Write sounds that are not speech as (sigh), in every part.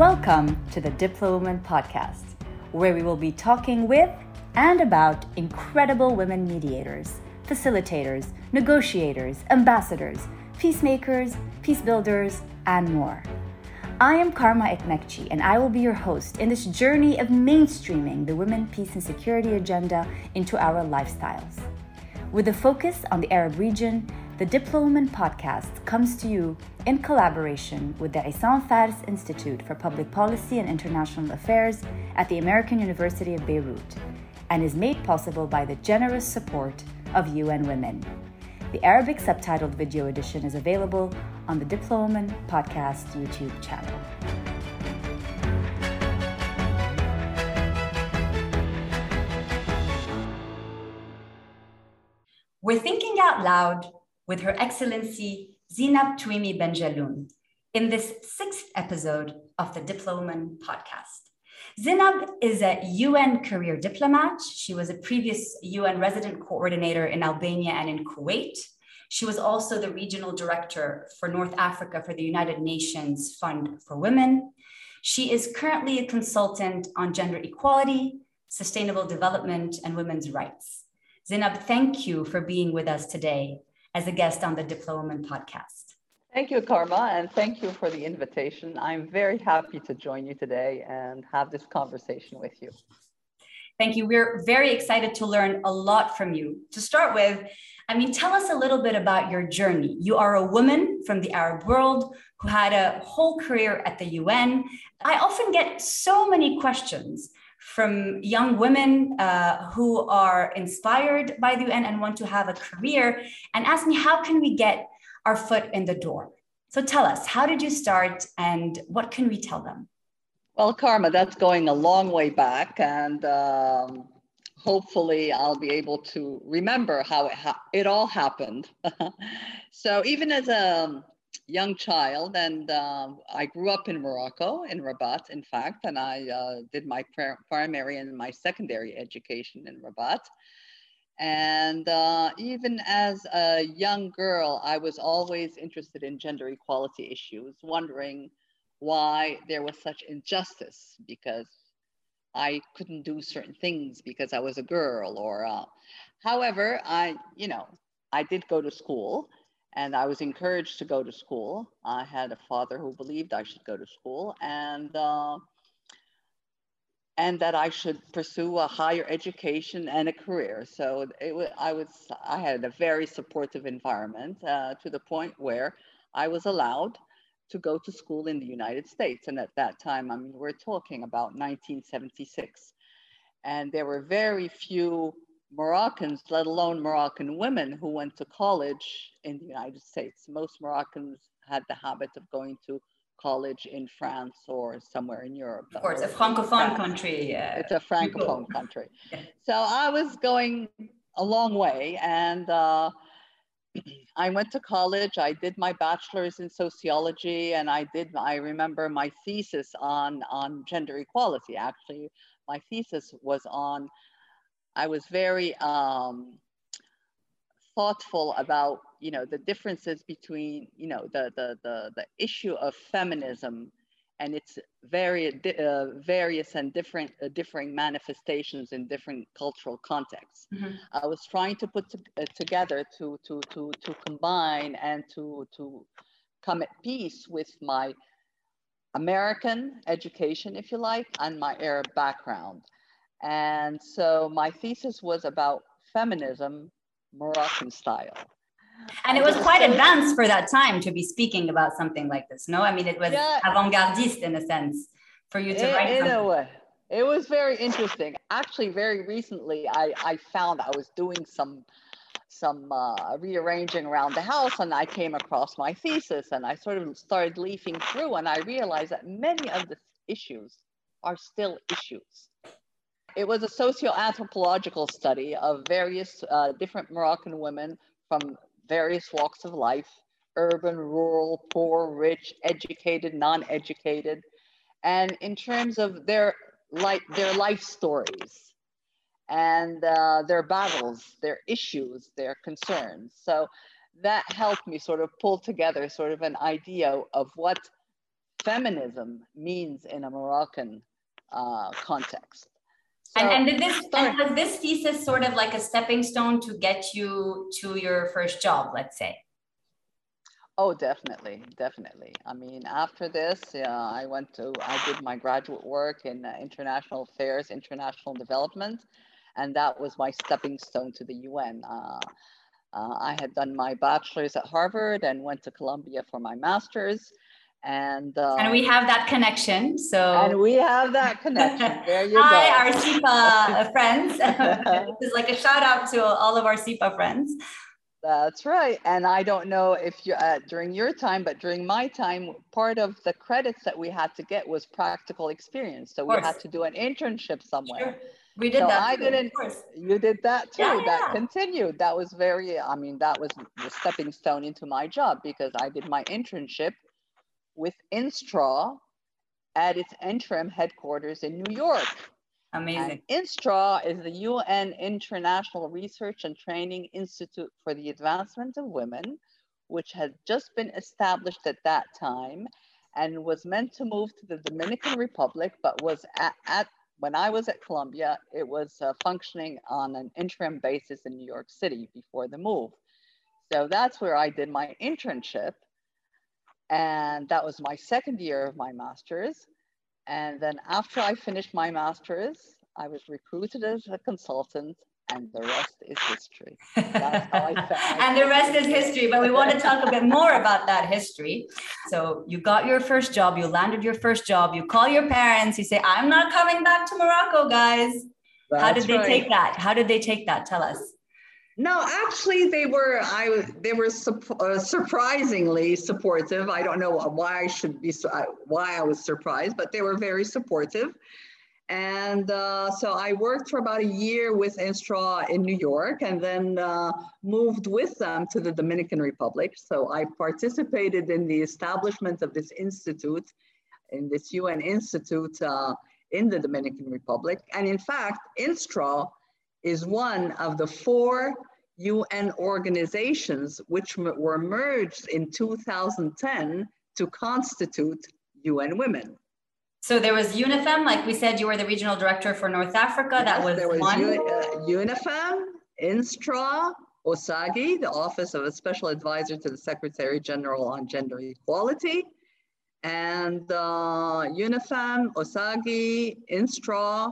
Welcome to the Diplowoman podcast, where we will be talking with and about incredible women mediators, facilitators, negotiators, ambassadors, peacemakers, peace builders, and more. I am Karma Ekmekci, and I will be your host in this journey of mainstreaming the women, peace, and security agenda into our lifestyles. With a focus on the Arab region, the Diplowoman podcast comes to you in collaboration with the Issam Fares Institute for Public Policy and International Affairs at the American University of Beirut and is made possible by the generous support of UN Women. The Arabic subtitled video edition is available on the Diplowoman podcast YouTube channel. We're thinking out loud with Her Excellency Zineb Touimi-Benjelloun in this sixth episode of the Diplowoman podcast. Zineb is a UN career diplomat. She was a previous UN resident coordinator in Albania and in Kuwait. She was also the regional director for North Africa for the United Nations Fund for Women. She is currently a consultant on gender equality, sustainable development, and women's rights. Zineb, thank you for being with us today as a guest on the Diplowoman podcast. Thank you, Karma, and thank you for the invitation. I'm very happy to join you today and have this conversation with you. Thank you. We're very excited to learn a lot from you. To start with, I mean, tell us a little bit about your journey. You are a woman from the Arab world who had a whole career at the UN. I often get so many questions from young women uh, who are inspired by the UN and want to have a career and ask me, how can we get our foot in the door? So tell us, how did you start and what can we tell them? Well, Karma, that's going a long way back. And um, hopefully I'll be able to remember how it, ha- it all happened. (laughs) so even as a young child, and uh, I grew up in Morocco, in Rabat, in fact, and I uh, did my primary and my secondary education in Rabat. And uh, even as a young girl, I was always interested in gender equality issues, wondering why there was such injustice because I couldn't do certain things because I was a girl or, uh, however, I, you know, I did go to school and I was encouraged to go to school. I had a father who believed I should go to school and, uh, and that I should pursue a higher education and a career. So it was, I was, I had a very supportive environment uh, to the point where I was allowed to go to school in the United States. And at that time, I mean, we're talking about 1976. And there were very few Moroccans, let alone Moroccan women, who went to college in the United States. Most Moroccans had the habit of going to college in France or somewhere in Europe. Of course, a francophone country. it's a francophone country. Yeah. (laughs) So I was going a long way, and uh, (clears throat) I went to college. I did my bachelor's in sociology, and I did. I remember my thesis on on gender equality. Actually, my thesis was on. I was very um, thoughtful about you know the differences between you know the the the, the issue of feminism and its very, uh, various and different uh, differing manifestations in different cultural contexts. Mm-hmm. I was trying to put to, uh, together to, to, to, to combine and to, to come at peace with my American education, if you like, and my Arab background. And so my thesis was about feminism, Moroccan style. And it was quite advanced for that time to be speaking about something like this no? I mean it was yeah. avant-gardist in a sense for you to in, write in a way. It was very interesting. Actually very recently i i found i was doing some some uh, rearranging around the house and i came across my thesis and i sort of started leafing through and i realized that many of the issues are still issues it was a socio-anthropological study of various uh, different moroccan women from various walks of life urban, rural, poor, rich, educated, non educated. And in terms of their, life, their life stories and uh, their battles, their issues, their concerns. So that helped me sort of pull together sort of an idea of what feminism means in a Moroccan uh, context. So, and, and did this and was this thesis sort of like a stepping stone to get you to your first job, let's say? Oh, definitely, definitely. I mean, after this, yeah, I went to, I did my graduate work in uh, international affairs, international development, and that was my stepping stone to the UN. Uh, uh, I had done my bachelor's at Harvard and went to Columbia for my master's. And uh, and we have that connection. So and we have that connection. (laughs) There you Hi, go. our SIPA (laughs) friends. (laughs) this is like a shout out to all of our SIPA friends. That's right. And I don't know if you uh, during your time, but during my time, part of the credits that we had to get was practical experience. So we had to do an internship somewhere. Sure. We did so that. I too, didn't. You did that too. Yeah, that yeah. continued. That was very. I mean, that was the stepping stone into my job because I did my internship with INSTRAW at its interim headquarters in New York. Amazing. And INSTRAW is the UN International Research and Training Institute for the Advancement of Women, which had just been established at that time and was meant to move to the Dominican Republic, but was at, at when I was at Columbia, it was uh, functioning on an interim basis in New York City before the move. So that's where I did my internship. And that was my second year of my master's. And then after I finished my master's, I was recruited as a consultant and the rest is history. (laughs) and the rest is history, but we want to talk a bit more about that history. So you got your first job, you landed your first job, you call your parents, you say, I'm not coming back to Morocco, guys. That's How did they right. take that? How did they take that? Tell us. No, actually, they were. I they were uh, surprisingly supportive. I don't know why I should be why I was surprised, but they were very supportive. And uh, so I worked for about a year with INSTRAW in New York, and then uh, moved with them to the Dominican Republic. So I participated in the establishment of this institute, in this UN institute uh, in the Dominican Republic. And in fact, INSTRAW is one of the four UN organizations which were merged in 2010 to constitute UN Women. So there was UNIFEM, like we said, you were the regional director for North Africa. Yes, that was, there was one. U- uh, UNIFEM, INSTRAW, OSAGI, the Office of a Special Advisor to the Secretary General on Gender Equality, and uh, UNIFEM, OSAGI, INSTRAW,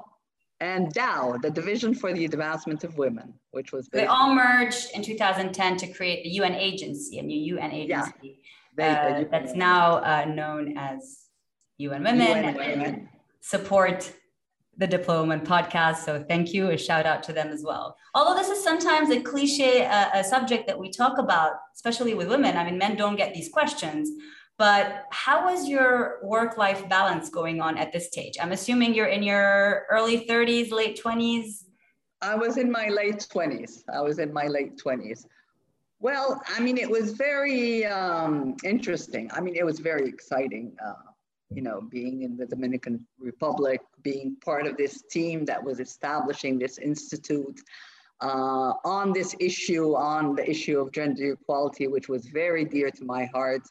and DAO, the Division for the Advancement of Women, which was they all merged in 2010 to create the UN agency, a new UN agency yeah, they, uh, that's now uh, known as UN Women. UN Women. Support the Diplo Woman podcast. So thank you. A shout out to them as well. Although this is sometimes a cliche, uh, a subject that we talk about, especially with women. I mean, men don't get these questions. But how is your work life balance going on at this stage? I'm assuming you're in your early 30s, late 20s. I was in my late 20s. I was in my late 20s. Well, I mean, it was very um, interesting. I mean, it was very exciting, uh, you know, being in the Dominican Republic, being part of this team that was establishing this institute uh, on this issue, on the issue of gender equality, which was very dear to my heart.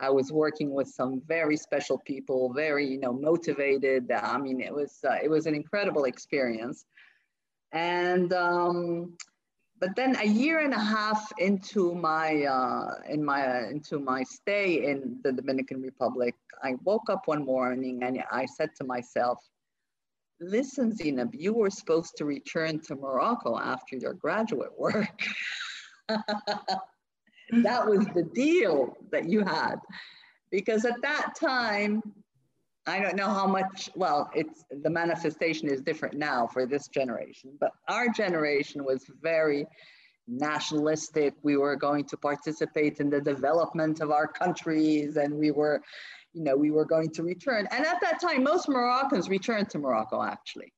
I was working with some very special people, very you know motivated. I mean, it was uh, it was an incredible experience, and um, but then a year and a half into my uh, in my uh, into my stay in the Dominican Republic, I woke up one morning and I said to myself, "Listen, Zineb, you were supposed to return to Morocco after your graduate work." (laughs) that was the deal that you had. Because at that time, I don't know how much, well, it's the manifestation is different now for this generation, but our generation was very nationalistic. We were going to participate in the development of our countries and we were, you know, we were going to return. And at that time, most Moroccans returned to Morocco actually.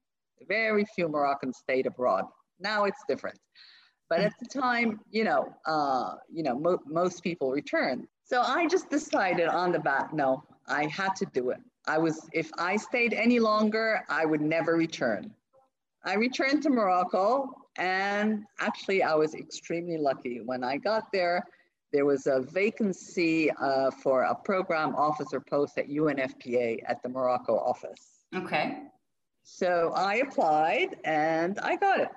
Very few Moroccans stayed abroad. Now it's different. But at the time, you know, uh, you know, mo- most people returned. So I just decided on the bat, no, I had to do it. I was, if I stayed any longer, I would never return. I returned to Morocco, and actually, I was extremely lucky. When I got there, there was a vacancy uh, for a program officer post at UNFPA at the Morocco office. Okay. So I applied and I got it.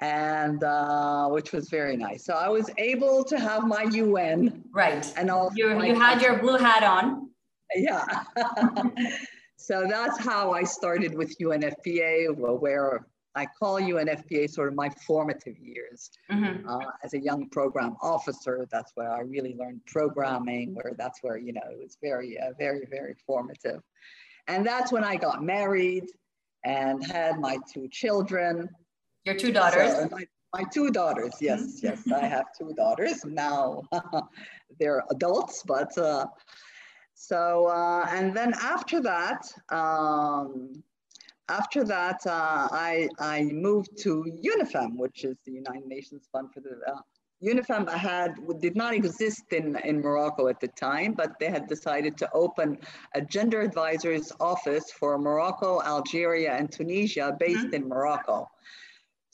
And uh, which was very nice. So I was able to have my UN. Right. And all you, you had your blue hat on. Yeah. (laughs) so that's how I started with UNFPA, where I call UNFPA sort of my formative years mm-hmm. uh, as a young program officer. That's where I really learned programming, where that's where, you know, it was very, uh, very, very formative. And that's when I got married and had my two children. Your two daughters? So my, my, two daughters, yes, mm-hmm. yes. I have two daughters. Now (laughs) they're adults, but uh, so, uh, and then after that, um, after that, uh, I, I moved to UNIFEM, which is the United Nations Fund for the uh, UNIFEM had did not exist in, in Morocco at the time, but they had decided to open a gender advisor's office for Morocco, Algeria, and Tunisia based mm-hmm. in Morocco.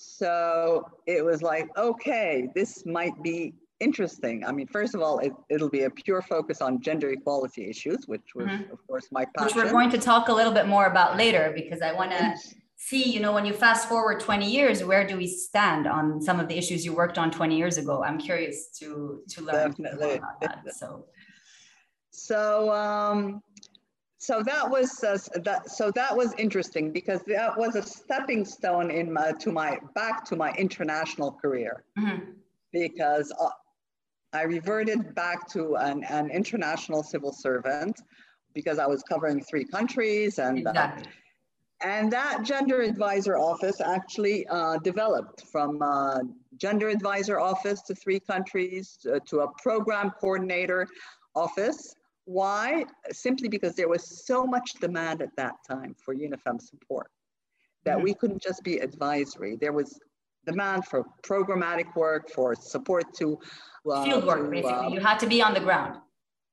So it was like, okay, this might be interesting. I mean, first of all, it, will be a pure focus on gender equality issues, which was, mm-hmm. of course, my passion. Which we're going to talk a little bit more about later because I want to see, you know, when you fast forward 20 years, where do we stand on some of the issues you worked on 20 years ago? I'm curious to to learn Definitely. about that. So, so um, so that was uh, that. So that was interesting because that was a stepping stone in my to my back to my international career mm-hmm. because. Uh, I reverted back to an, an international civil servant because I was covering three countries and uh, exactly. uh, and that gender advisor office actually uh, developed from uh, gender advisor office to three countries uh, to a program coordinator office. Why? Simply because there was so much demand at that time for UNIFEM support that mm-hmm. we couldn't just be advisory. There was demand for programmatic work, for support to uh, field work. To, basically, uh, you had to be on the ground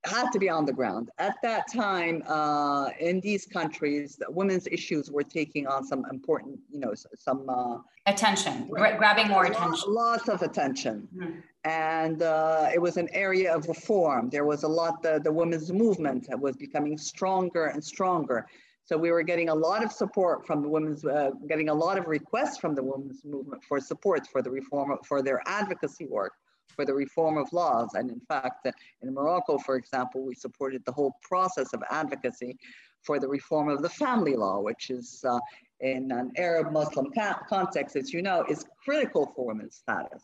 had to be on the ground. At that time, uh, in these countries, women's issues were taking on some important, you know, some uh, attention, gra- grabbing more attention. Lots of attention. Mm-hmm. And uh, it was an area of reform. There was a lot, the, the women's movement was becoming stronger and stronger. So we were getting a lot of support from the women's, uh, getting a lot of requests from the women's movement for support for the reform, for their advocacy work for the reform of laws. And in fact, in Morocco, for example, we supported the whole process of advocacy for the reform of the family law, which is uh, in an Arab Muslim context, as you know, is critical for women's status.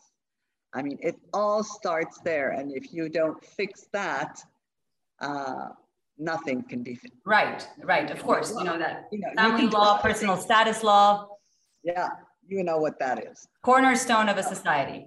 I mean, it all starts there. And if you don't fix that, uh, nothing can be fixed. Right, right. Of course, you know that. You know, family law, personal status law. Yeah, you know what that is. Cornerstone of a society.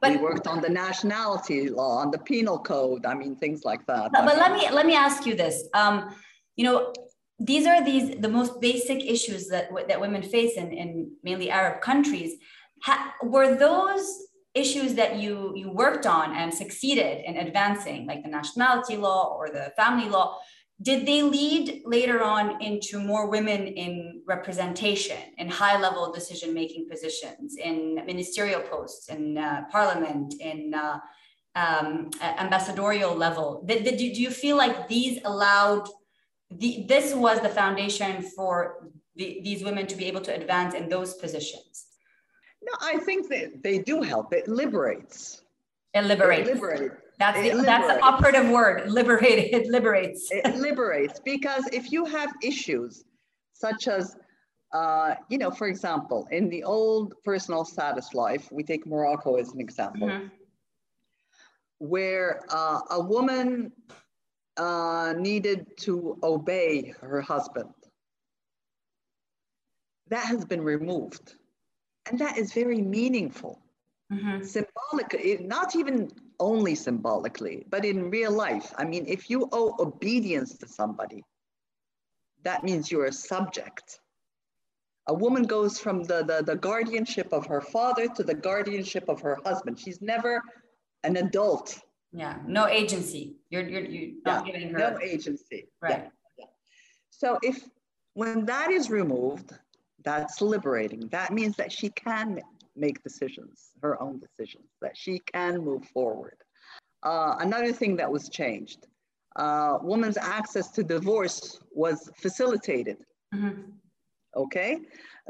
But, we worked on the nationality law, on the penal code. I mean, things like that. But, but let me let me ask you this. Um, you know, these are these the most basic issues that that women face in, in mainly Arab countries. Ha, were those issues that you you worked on and succeeded in advancing, like the nationality law or the family law? Did they lead later on into more women in representation in high level decision making positions in ministerial posts in uh, parliament in uh, um, ambassadorial level did, did, do you feel like these allowed the, this was the foundation for the, these women to be able to advance in those positions no i think that they do help it liberates it liberates. It liberates. That's the, that's the operative word. Liberated. It liberates. it liberates because if you have issues such as, uh, you know, for example, in the old personal status life, we take Morocco as an example, mm-hmm. where uh, a woman uh, needed to obey her husband. That has been removed. And that is very meaningful mm-hmm. symbolically, not even only symbolically, but in real life. I mean, if you owe obedience to somebody, that means you're a subject. A woman goes from the, the, the guardianship of her father to the guardianship of her husband. She's never an adult. Yeah, no agency. You're, you're, you're not yeah, giving her. No agency. Right. Yeah, yeah. So if, when that is removed, that's liberating. That means that she can make decisions, her own decisions, that she can move forward. uh, another thing that was changed. Uh, women's access to divorce was facilitated. Mm-hmm. Okay?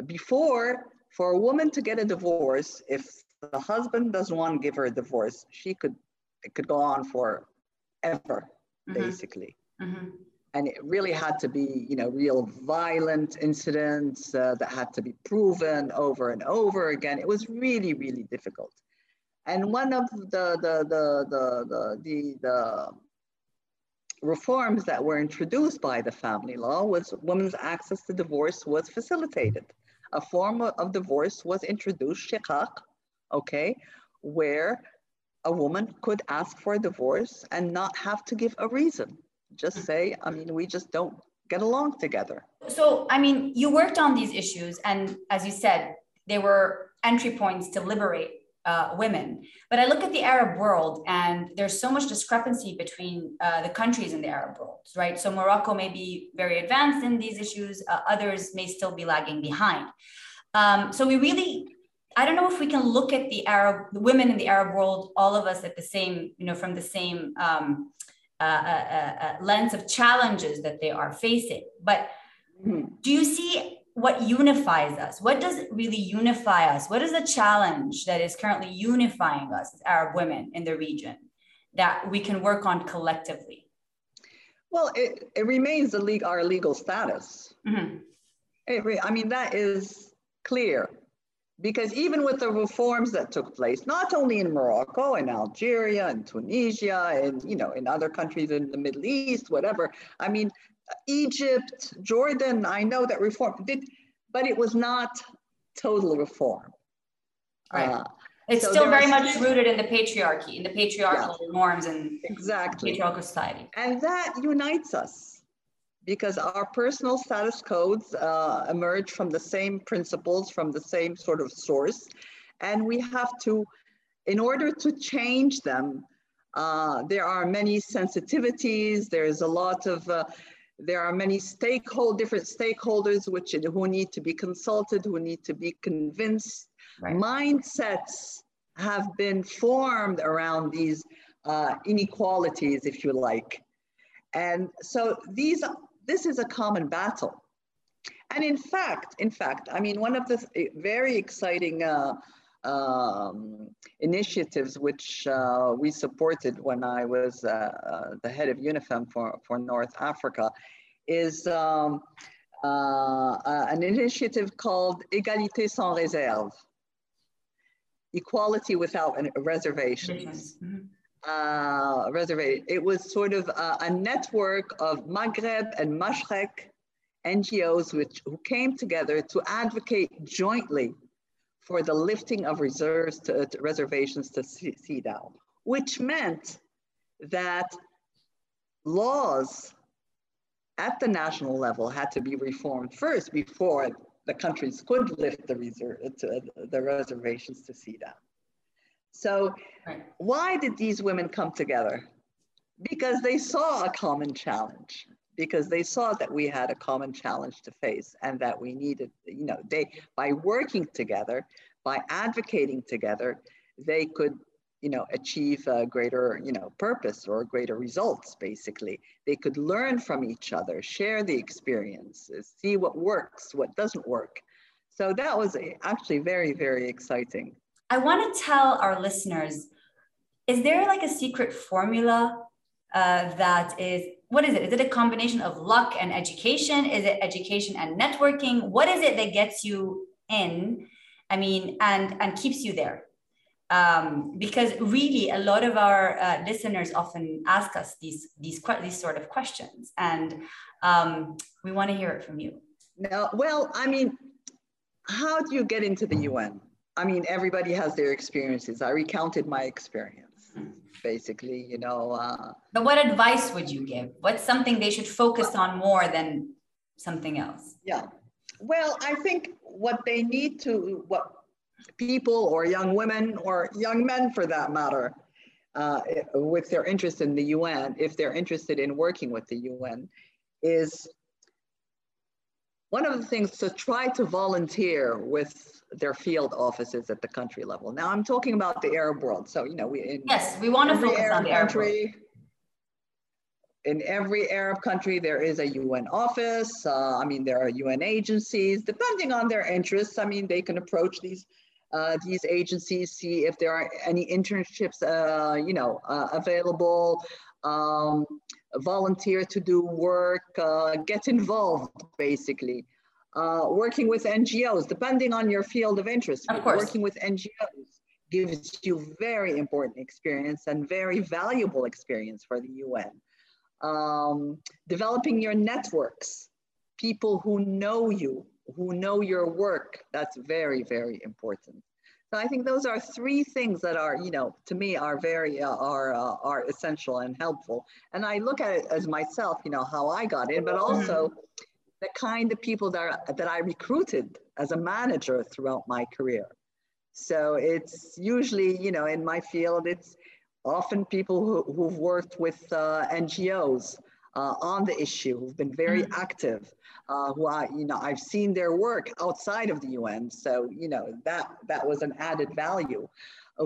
Before, for a woman to get a divorce, if the husband doesn't want to give her a divorce, she could, it could go on for ever, mm-hmm. basically. Mm-hmm. And it really had to be, you know, real violent incidents uh, that had to be proven over and over again. It was really, really difficult. And one of the, the, the, the, the, the, the reforms that were introduced by the family law was women's access to divorce was facilitated. A form of divorce was introduced, shiqaq, okay, where a woman could ask for a divorce and not have to give a reason. Just say, I mean, we just don't get along together. So, I mean, you worked on these issues, and as you said, they were entry points to liberate uh, women. But I look at the Arab world, and there's so much discrepancy between uh, the countries in the Arab world, right? So Morocco may be very advanced in these issues, uh, others may still be lagging behind. Um, so we really, I don't know if we can look at the Arab, the women in the Arab world, all of us at the same, you know, from the same um, uh, uh, lens of challenges that they are facing. But mm-hmm. do you see what unifies us? What does really unify us? What is the challenge that is currently unifying us as Arab women in the region that we can work on collectively? Well, it, it remains the league, our legal status. Mm-hmm. It, I mean, that is clear because even with the reforms that took place, not only in Morocco, in Algeria, and Tunisia, and you know, in other countries in the Middle East, whatever. I mean, Egypt, Jordan, I know that reform did, but it was not total reform. Right. Uh, it's so still very much rooted in the patriarchy, in the patriarchal yeah, norms and exactly patriarchal society. And that unites us because our personal status codes uh, emerge from the same principles, from the same sort of source. And we have to, in order to change them, uh, there are many sensitivities, there's a lot of uh, there are many stakehold, different stakeholders which who need to be consulted, who need to be convinced. Right. Mindsets have been formed around these uh, inequalities, if you like. And so these, this is a common battle. And in fact, in fact, I mean, one of the very exciting uh, um, initiatives which uh, we supported when I was uh, uh, the head of UNIFEM for, for North Africa is um, uh, an initiative called Égalité sans réserve, equality without reservations. Mm-hmm. Uh, reservation. It was sort of a, a network of Maghreb and Mashrek NGOs which, who came together to advocate jointly for the lifting of reserves to, to reservations to CEDAW, which meant that laws at the national level had to be reformed first before the countries could lift the reserve to the reservations to CEDAW. So why did these women come together? Because they saw a common challenge because they saw that we had a common challenge to face and that we needed, you know, they by working together, by advocating together, they could, you know, achieve a greater, you know, purpose or greater results. Basically, they could learn from each other, share the experiences, see what works, what doesn't work. So that was actually very, very exciting. I want to tell our listeners: Is there like a secret formula uh, that is what is it? Is it a combination of luck and education? Is it education and networking? What is it that gets you in? I mean, and and keeps you there? Um, because really, a lot of our uh, listeners often ask us these these these sort of questions, and um, we want to hear it from you. No, well, I mean, how do you get into the UN? I mean, everybody has their experiences. I recounted my experience basically, you know. Uh, but what advice would you give? What's something they should focus on more than something else? Yeah. Well, I think what they need to, what people or young women or young men for that matter, uh, with their interest in the UN, if they're interested in working with the UN, is one of the things to try to volunteer with their field offices at the country level. Now I'm talking about the Arab world. So, you know, we in yes, we want to focus Arab on the Arab country, world. In every Arab country, there is a UN office. Uh, I mean, there are UN agencies, depending on their interests. I mean, they can approach these uh, these agencies, see if there are any internships, uh, you know, uh, available, um, volunteer to do work, uh, get involved, basically. Uh, working with NGOs, depending on your field of interest. Of course. Working with NGOs gives you very important experience and very valuable experience for the UN. Um, developing your networks, people who know you, who know your work, that's very, very important. So I think those are three things that are, you know, to me are very, uh, are, uh, are essential and helpful. And I look at it as myself, you know, how I got in, but also mm-hmm the kind of people that, are, that I recruited as a manager throughout my career. So it's usually, you know, in my field, it's often people who, who've worked with uh, NGOs uh, on the issue, who've been very mm-hmm. active, uh, who I, you know, I've seen their work outside of the UN. So, you know, that, that was an added value.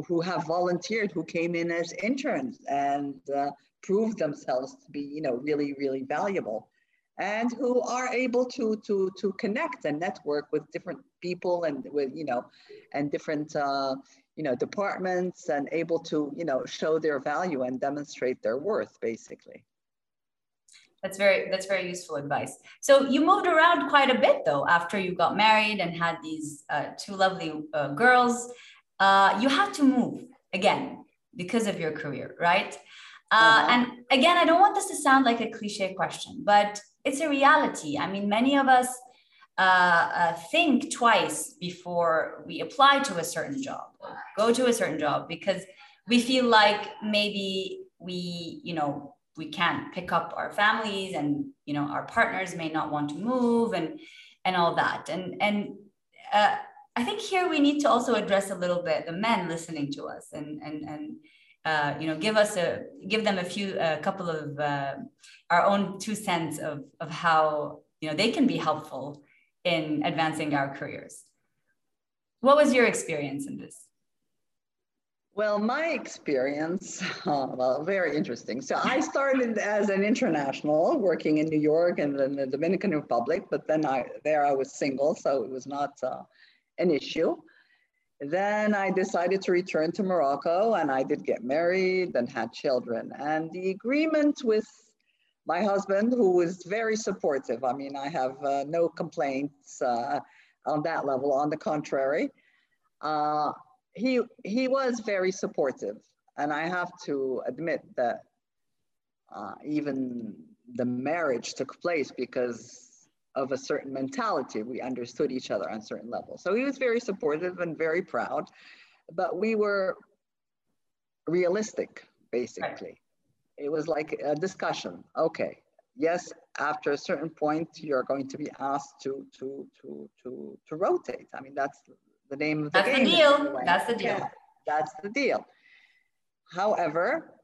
who have volunteered, who came in as interns and uh, proved themselves to be, you know, really, really valuable and who are able to to to connect and network with different people and with you know and different uh, you know departments and able to you know show their value and demonstrate their worth basically that's very that's very useful advice so you moved around quite a bit though after you got married and had these uh, two lovely uh, girls uh, you had to move again because of your career right uh, uh-huh. and again i don't want this to sound like a cliche question but it's a reality. I mean, many of us uh, uh, think twice before we apply to a certain job, go to a certain job, because we feel like maybe we, you know, we can't pick up our families, and you know, our partners may not want to move, and and all that. And and uh, I think here we need to also address a little bit the men listening to us, and and and uh, you know, give us a give them a few a couple of uh, our own two cents of of how you know they can be helpful in advancing our careers. What was your experience in this? Well, my experience, oh, (laughs) well, very interesting. So I started as an international working in New York and in the Dominican Republic, but then I there I was single, so it was not uh, an issue. Then I decided to return to Morocco and I did get married and had children. And the agreement with my husband, who was very supportive, I mean, I have uh, no complaints uh, on that level, on the contrary. He, he was very supportive. And I have to admit that uh, even the marriage took place because of a certain mentality. We understood each other on certain levels. So he was very supportive and very proud, but we were realistic, basically. It was like a discussion. Okay, yes, after a certain point, you're going to be asked to to to to to rotate. I mean, that's the name of the that's game. The deal. That's the deal. Yeah, that's the deal. However,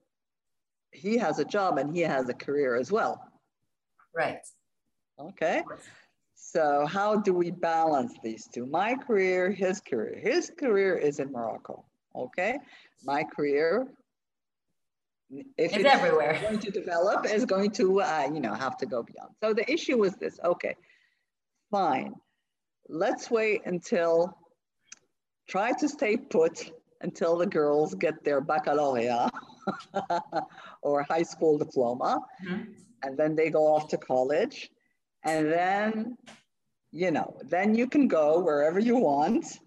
he has a job and he has a career as well. Right. Okay. So how do we balance these two? My career, his career. His career is in Morocco. Okay. My career, if it's, it's everywhere, going to develop, is going to uh, you know have to go beyond. So the issue was this. Okay, fine. Let's wait until try to stay put until the girls get their baccalaureate (laughs) or high school diploma, mm-hmm. and then they go off to college and then, you know, then you can go wherever you want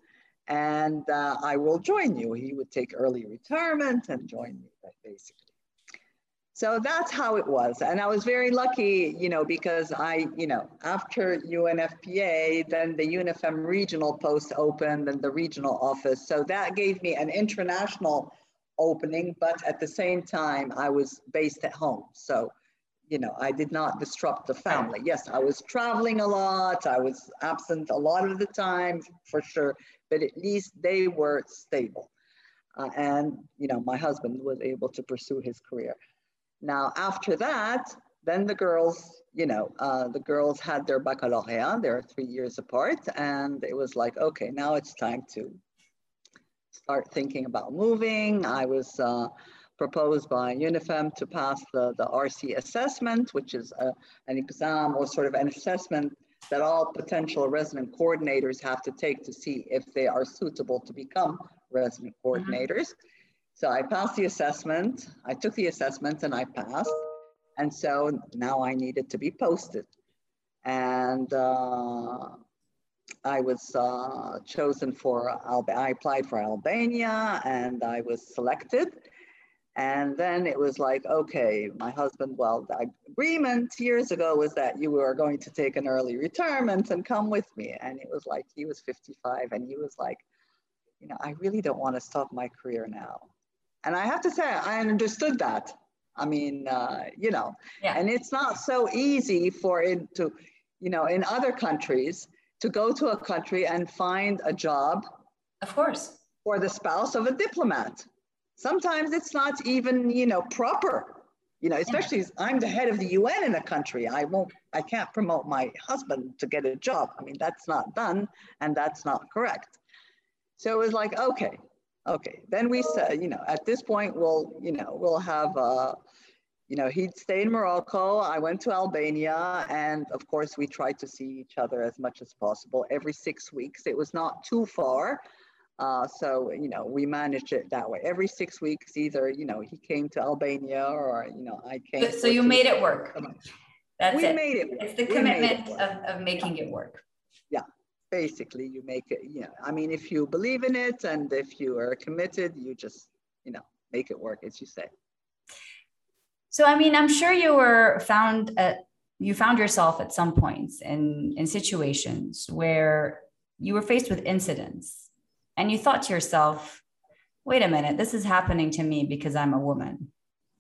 and uh, I will join you. He would take early retirement and join me, basically. So that's how it was. And I was very lucky, you know, because I, you know, after UNFPA, then the UNIFEM regional post opened and the regional office. So that gave me an international opening, but at the same time, I was based at home. So you know, I did not disrupt the family. Yes, I was traveling a lot. I was absent a lot of the time for sure, but at least they were stable. Uh, and, you know, my husband was able to pursue his career. Now, after that, then the girls, you know, uh, the girls had their baccalaureate. They're three years apart, and it was like, okay, now it's time to start thinking about moving. I was uh, proposed by UNIFEM to pass the, the RC assessment, which is a, an exam or sort of an assessment that all potential resident coordinators have to take to see if they are suitable to become resident mm-hmm. coordinators. Mm-hmm. So I passed the assessment. I took the assessment and I passed. And so now I needed to be posted. And uh, I was uh, chosen for, Alba- I applied for Albania and I was selected. And then it was like, okay, my husband, well, the agreement years ago was that you were going to take an early retirement and come with me. And it was like, he was 55 and he was like, you know, I really don't want to stop my career now. And I have to say, I understood that. I mean, uh, you know, yeah. and it's not so easy for it to, you know, in other countries to go to a country and find a job. Of course. For the spouse of a diplomat. Sometimes it's not even, you know, proper. You know, especially I'm the head of the UN in a country. I won't, I can't promote my husband to get a job. I mean, that's not done and that's not correct. So it was like, okay, okay. Then we said, you know, at this point, we'll, you know, we'll have, uh, you know, he'd stay in Morocco. I went to Albania. And of course, we tried to see each other as much as possible every six weeks. It was not too far. Uh, so, you know, we managed it that way. Every six weeks, either, you know, he came to Albania or, you know, I came. So you made it work. That's we it. made it work. It's the commitment of, of making it work basically you make it you know i mean if you believe in it and if you are committed you just you know make it work as you say. So i mean i'm sure you were found at you found yourself at some points in in situations where you were faced with incidents and you thought to yourself wait a minute this is happening to me because i'm a woman.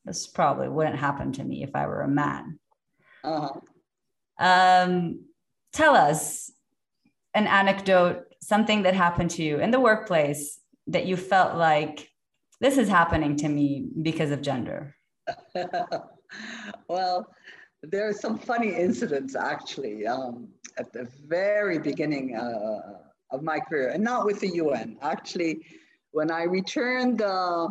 This probably wouldn't happen to me if i were a man. Uh-huh. um, tell us an anecdote, something that happened to you in the workplace that you felt like this is happening to me because of gender? (laughs) well, there are some funny incidents actually um, at the very beginning uh, of my career, and not with the UN. Actually, when I returned, uh,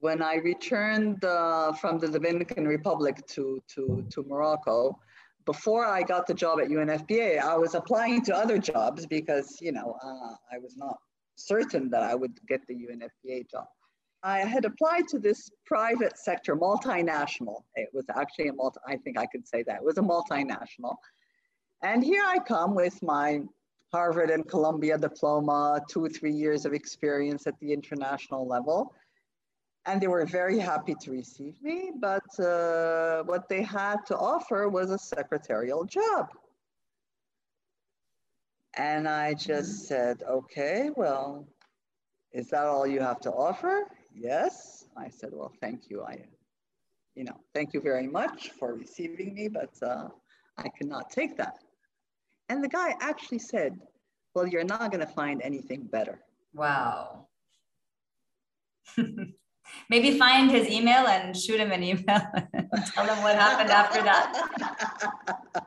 when I returned uh, from the Dominican Republic to to to Morocco, before I got the job at UNFPA, I was applying to other jobs because, you know, uh, I was not certain that I would get the UNFPA job. I had applied to this private sector multinational. It was actually a multi, I think I could say that. It was a multinational. And here I come with my Harvard and Columbia diploma, two or three years of experience at the international level and they were very happy to receive me, but uh, what they had to offer was a secretarial job. And I just mm-hmm. said, okay, well, is that all you have to offer? Yes. I said, well, thank you. I, you know, thank you very much for receiving me, but uh, I cannot take that. And the guy actually said, well, you're not going to find anything better. Wow. (laughs) Maybe find his email and shoot him an email (laughs) and tell him what happened after that.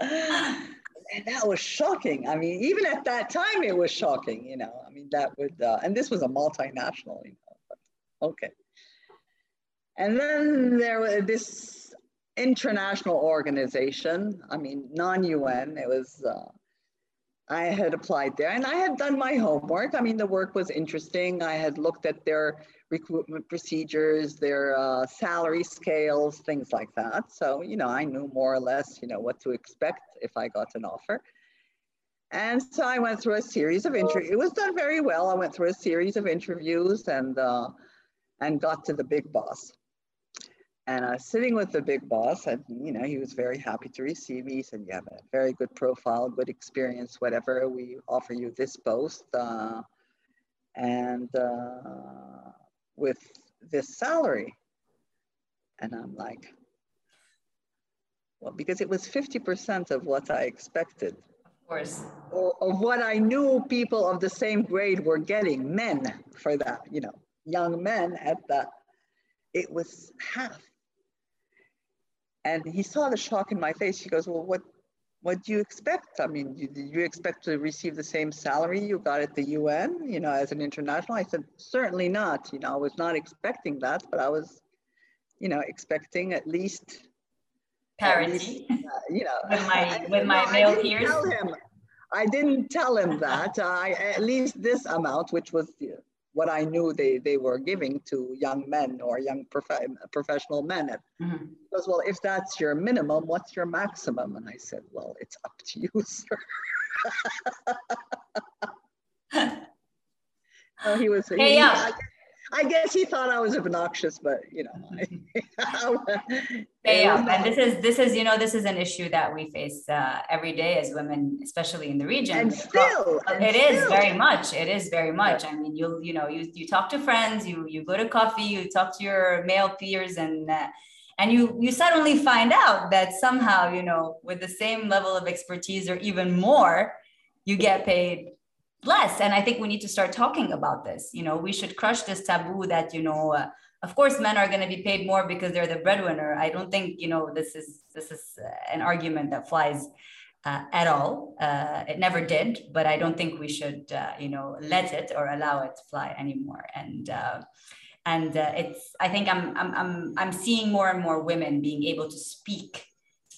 (laughs) and that was shocking. I mean, even at that time, it was shocking. You know, I mean, that would, uh, and this was a multinational. You know, okay. And then there was this international organization. I mean, non-UN. It was. Uh, I had applied there and I had done my homework. I mean, the work was interesting. I had looked at their recruitment procedures, their uh, salary scales, things like that. So, you know, I knew more or less, you know, what to expect if I got an offer. And so I went through a series of interviews. It was done very well. I went through a series of interviews and, uh, and got to the big boss. And I was sitting with the big boss, and you know, he was very happy to receive me. He said, "You have a very good profile, good experience, whatever. We offer you this post, uh, and uh, with this salary." And I'm like, "Well, because it was 50% of what I expected." Of course. Or of what I knew people of the same grade were getting, men for that, you know, young men at that. It was half And he saw the shock in my face. He goes, well, what, what do you expect? I mean, did you expect to receive the same salary you got at the UN, you know, as an international? I said, certainly not. You know, I was not expecting that, but I was, you know, expecting at least parity. Uh, you know, (laughs) with my with my no, male peers. Tell him, I didn't tell him that. I at least this amount, which was what I knew they, they were giving to young men or young prof- professional men. Mm-hmm. He goes, well, if that's your minimum, what's your maximum? And I said, well, it's up to you, (laughs) sir. (laughs) so he was. Hey, he, yeah. I, I guess he thought I was obnoxious, but you know. (laughs) yeah, and this is this is you know this is an issue that we face uh, every day as women, especially in the region. And still, and it still. is very much. It is very much. I mean, you you know you you talk to friends, you you go to coffee, you talk to your male peers, and. Uh, and you you suddenly find out that somehow you know with the same level of expertise or even more you get paid less. And i think we need to start talking about this. You know we should crush this taboo that you know uh, of course men are going to be paid more because they're the breadwinner. I don't think you know this is this is uh, an argument that flies uh, at all. Uh, it never did but i don't think we should uh, you know let it or allow it to fly anymore. And uh, and it's i think I'm, I'm i'm i'm seeing more and more women being able to speak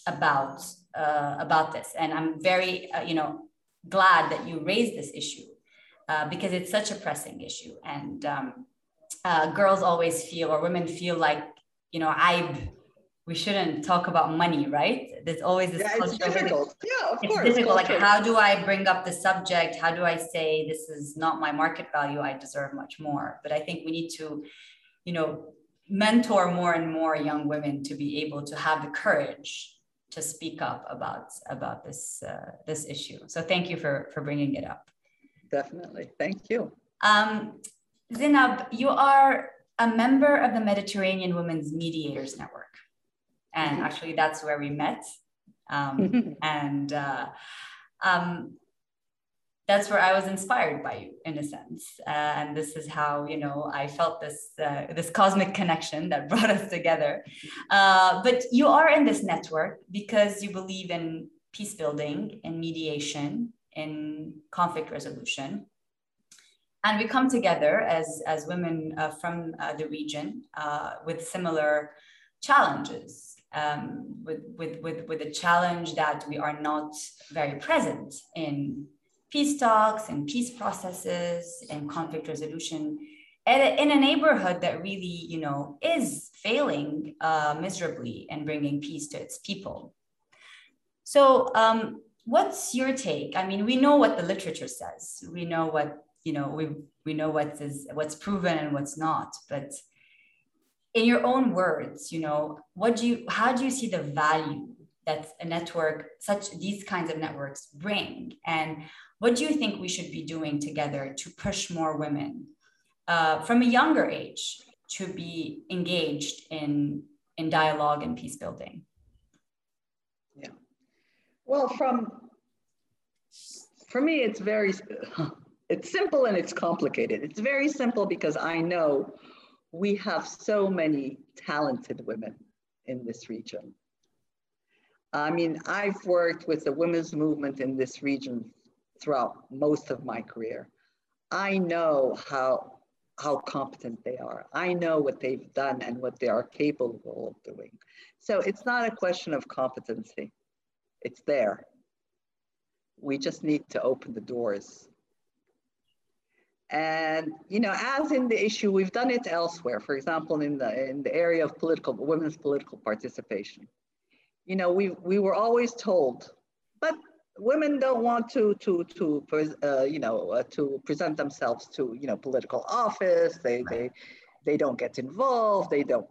about about this. And i'm very you know glad that you raised this issue uh, because it's such a pressing issue. And um, uh, girls always feel, or women feel like, you know, I we shouldn't talk about money, right? There's always this yeah, it's difficult. yeah, of it's course. difficult. Like, how do I bring up the subject? How do I say this is not my market value? I deserve much more. But I think we need to, you know, mentor more and more young women to be able to have the courage to speak up about about this uh, this issue. So thank you for for bringing it up. Definitely, thank you. Um, Zineb, you are a member of the Mediterranean Women's Mediators Network, and mm-hmm. actually that's where we met. Um, (laughs) and uh, um, that's where I was inspired by you in a sense. Uh, and this is how, you know, I felt this, uh, this cosmic connection that (laughs) brought us together. Uh, but you are in this network because you believe in peace building, in mediation, in conflict resolution. And we come together as, as women uh, from uh, the region uh, with similar challenges. Um, with, with, with, with the challenge that we are not very present in peace talks and peace processes and conflict resolution a, in a neighborhood that really, you know, is failing uh, miserably and bringing peace to its people. So, um, what's your take? I mean, we know what the literature says. We know what you know. We we know what is what's proven and what's not. But in your own words, you know, what do you? How do you see the value that a network, such these kinds of networks, bring? And what do you think we should be doing together to push more women uh, from a younger age to be engaged in, in dialogue and peace building? Yeah. Well, from for me, it's very it's simple and it's complicated. It's very simple because I know we have so many talented women in this region. I mean, I've worked with the women's movement in this region throughout most of my career. I know how, how competent they are. I know what they've done and what they are capable of doing. So it's not a question of competency. It's there. We just need to open the doors. And you know, as in the issue, we've done it elsewhere. For example, in the in the area of political women's political participation. You know, we we were always told, but women don't want to to to uh, you know uh, to present themselves to you know political office. They they they don't get involved. They don't.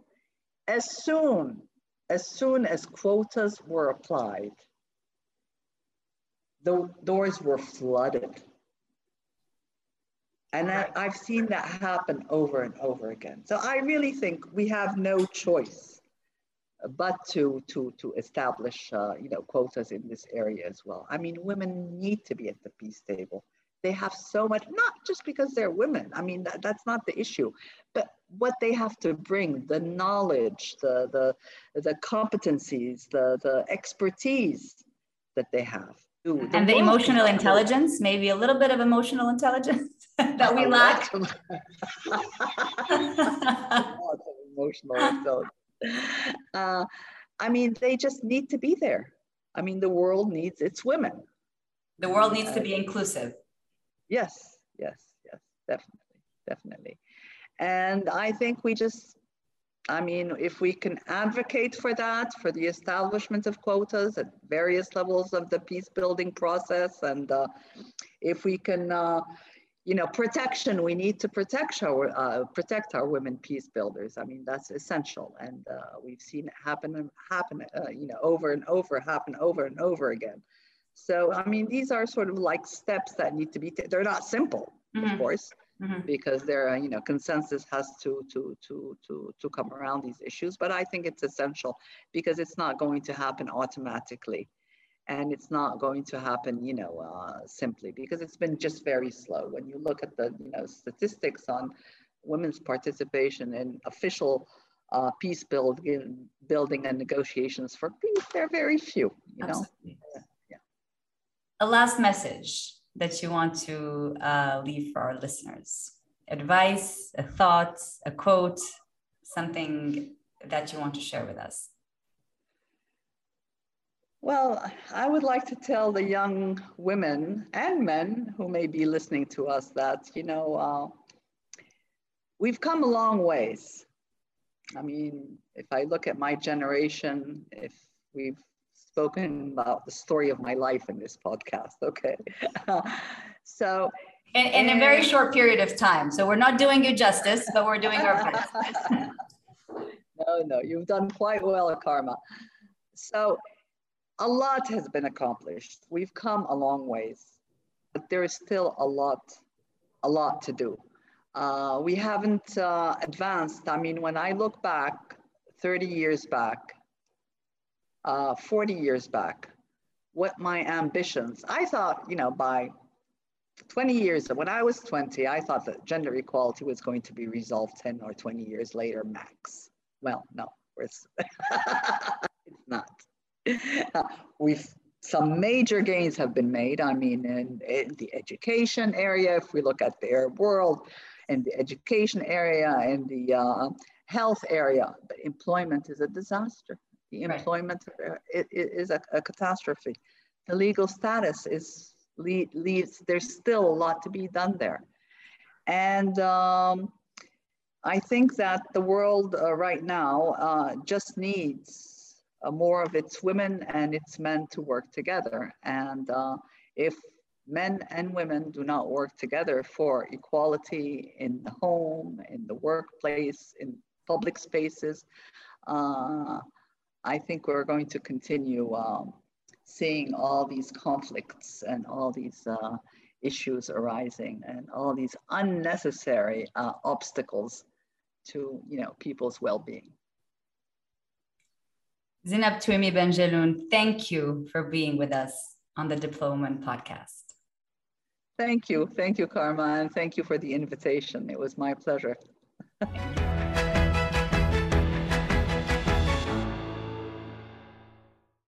As soon as soon as quotas were applied the doors were flooded. And I, i've seen that happen over and over again. So i really think we have no choice but to to to establish uh, you know quotas in this area as well. I mean, women need to be at the peace table. they have so much, not just because they're women. I mean, that, that's not the issue, but what they have to bring, the knowledge, the, the, the competencies, the, the expertise that they have. Ooh, and the emotional intelligence, maybe a little bit of emotional intelligence (laughs) that we (laughs) lack. emotional intelligence. (laughs) Uh, I mean, they just need to be there. I mean, the world needs its women. The world needs to be inclusive. Yes, yes, yes, definitely, definitely. And I think we just, I mean, if we can advocate for that, for the establishment of quotas at various levels of the peace building process, and uh, if we can, uh, you know, protection, we need to protect our, uh, protect our women peace builders. I mean, that's essential. And uh, we've seen it happen, happen, uh, you know, over and over, happen over and over again. So, I mean, these are sort of like steps that need to be, they're not simple, mm-hmm. of course, mm-hmm. because there, you know, consensus has to, to, to, to, to come around these issues. But I think it's essential because it's not going to happen automatically. And it's not going to happen, you know, uh, simply because it's been just very slow. When you look at the, you know, statistics on women's participation in official uh, peace building, building and negotiations for peace, they're very few, you know. Absolutely. A last message that you want to uh, leave for our listeners. Advice a thought a quote something that you want to share with us well, I would like to tell the young women and men who may be listening to us that, you know, uh, we've come a long ways. I mean, if I look at my generation, if we've spoken about the story of my life in this podcast. Okay. (laughs) so, in, in and, a very short period of time. So, we're not doing you justice, but we're doing our best. (laughs) no, no, you've done quite well, Karma. So, a lot has been accomplished. We've come a long ways, but there is still a lot, a lot to do. Uh, we haven't uh, advanced. I mean, when I look back 30 years back, uh, 40 years back, what my ambitions, I thought, you know, by 20 years, when I was 20, I thought that gender equality was going to be resolved 10 or 20 years later, max. Well, no, it's, (laughs) it's not. Uh, we've some major gains have been made. I mean, in, in, the education area, if we look at the Arab world, in the education area, in the uh, health area, but employment is a disaster. The employment right. it, it is a, a, catastrophe. The legal status is leads. There's still a lot to be done there, and um, I think that the world uh, right now uh, just needs uh, more of its women and its men to work together. And uh, if men and women do not work together for equality in the home, in the workplace, in public spaces, uh, I think we're going to continue um, seeing all these conflicts and all these uh, issues arising and all these unnecessary uh, obstacles to you know people's well-being. Zineb Touimi Benjelloun, thank you for being with us on the Diplowoman podcast. Thank you. Thank you, Karma, and thank you for the invitation. It was my pleasure. (laughs)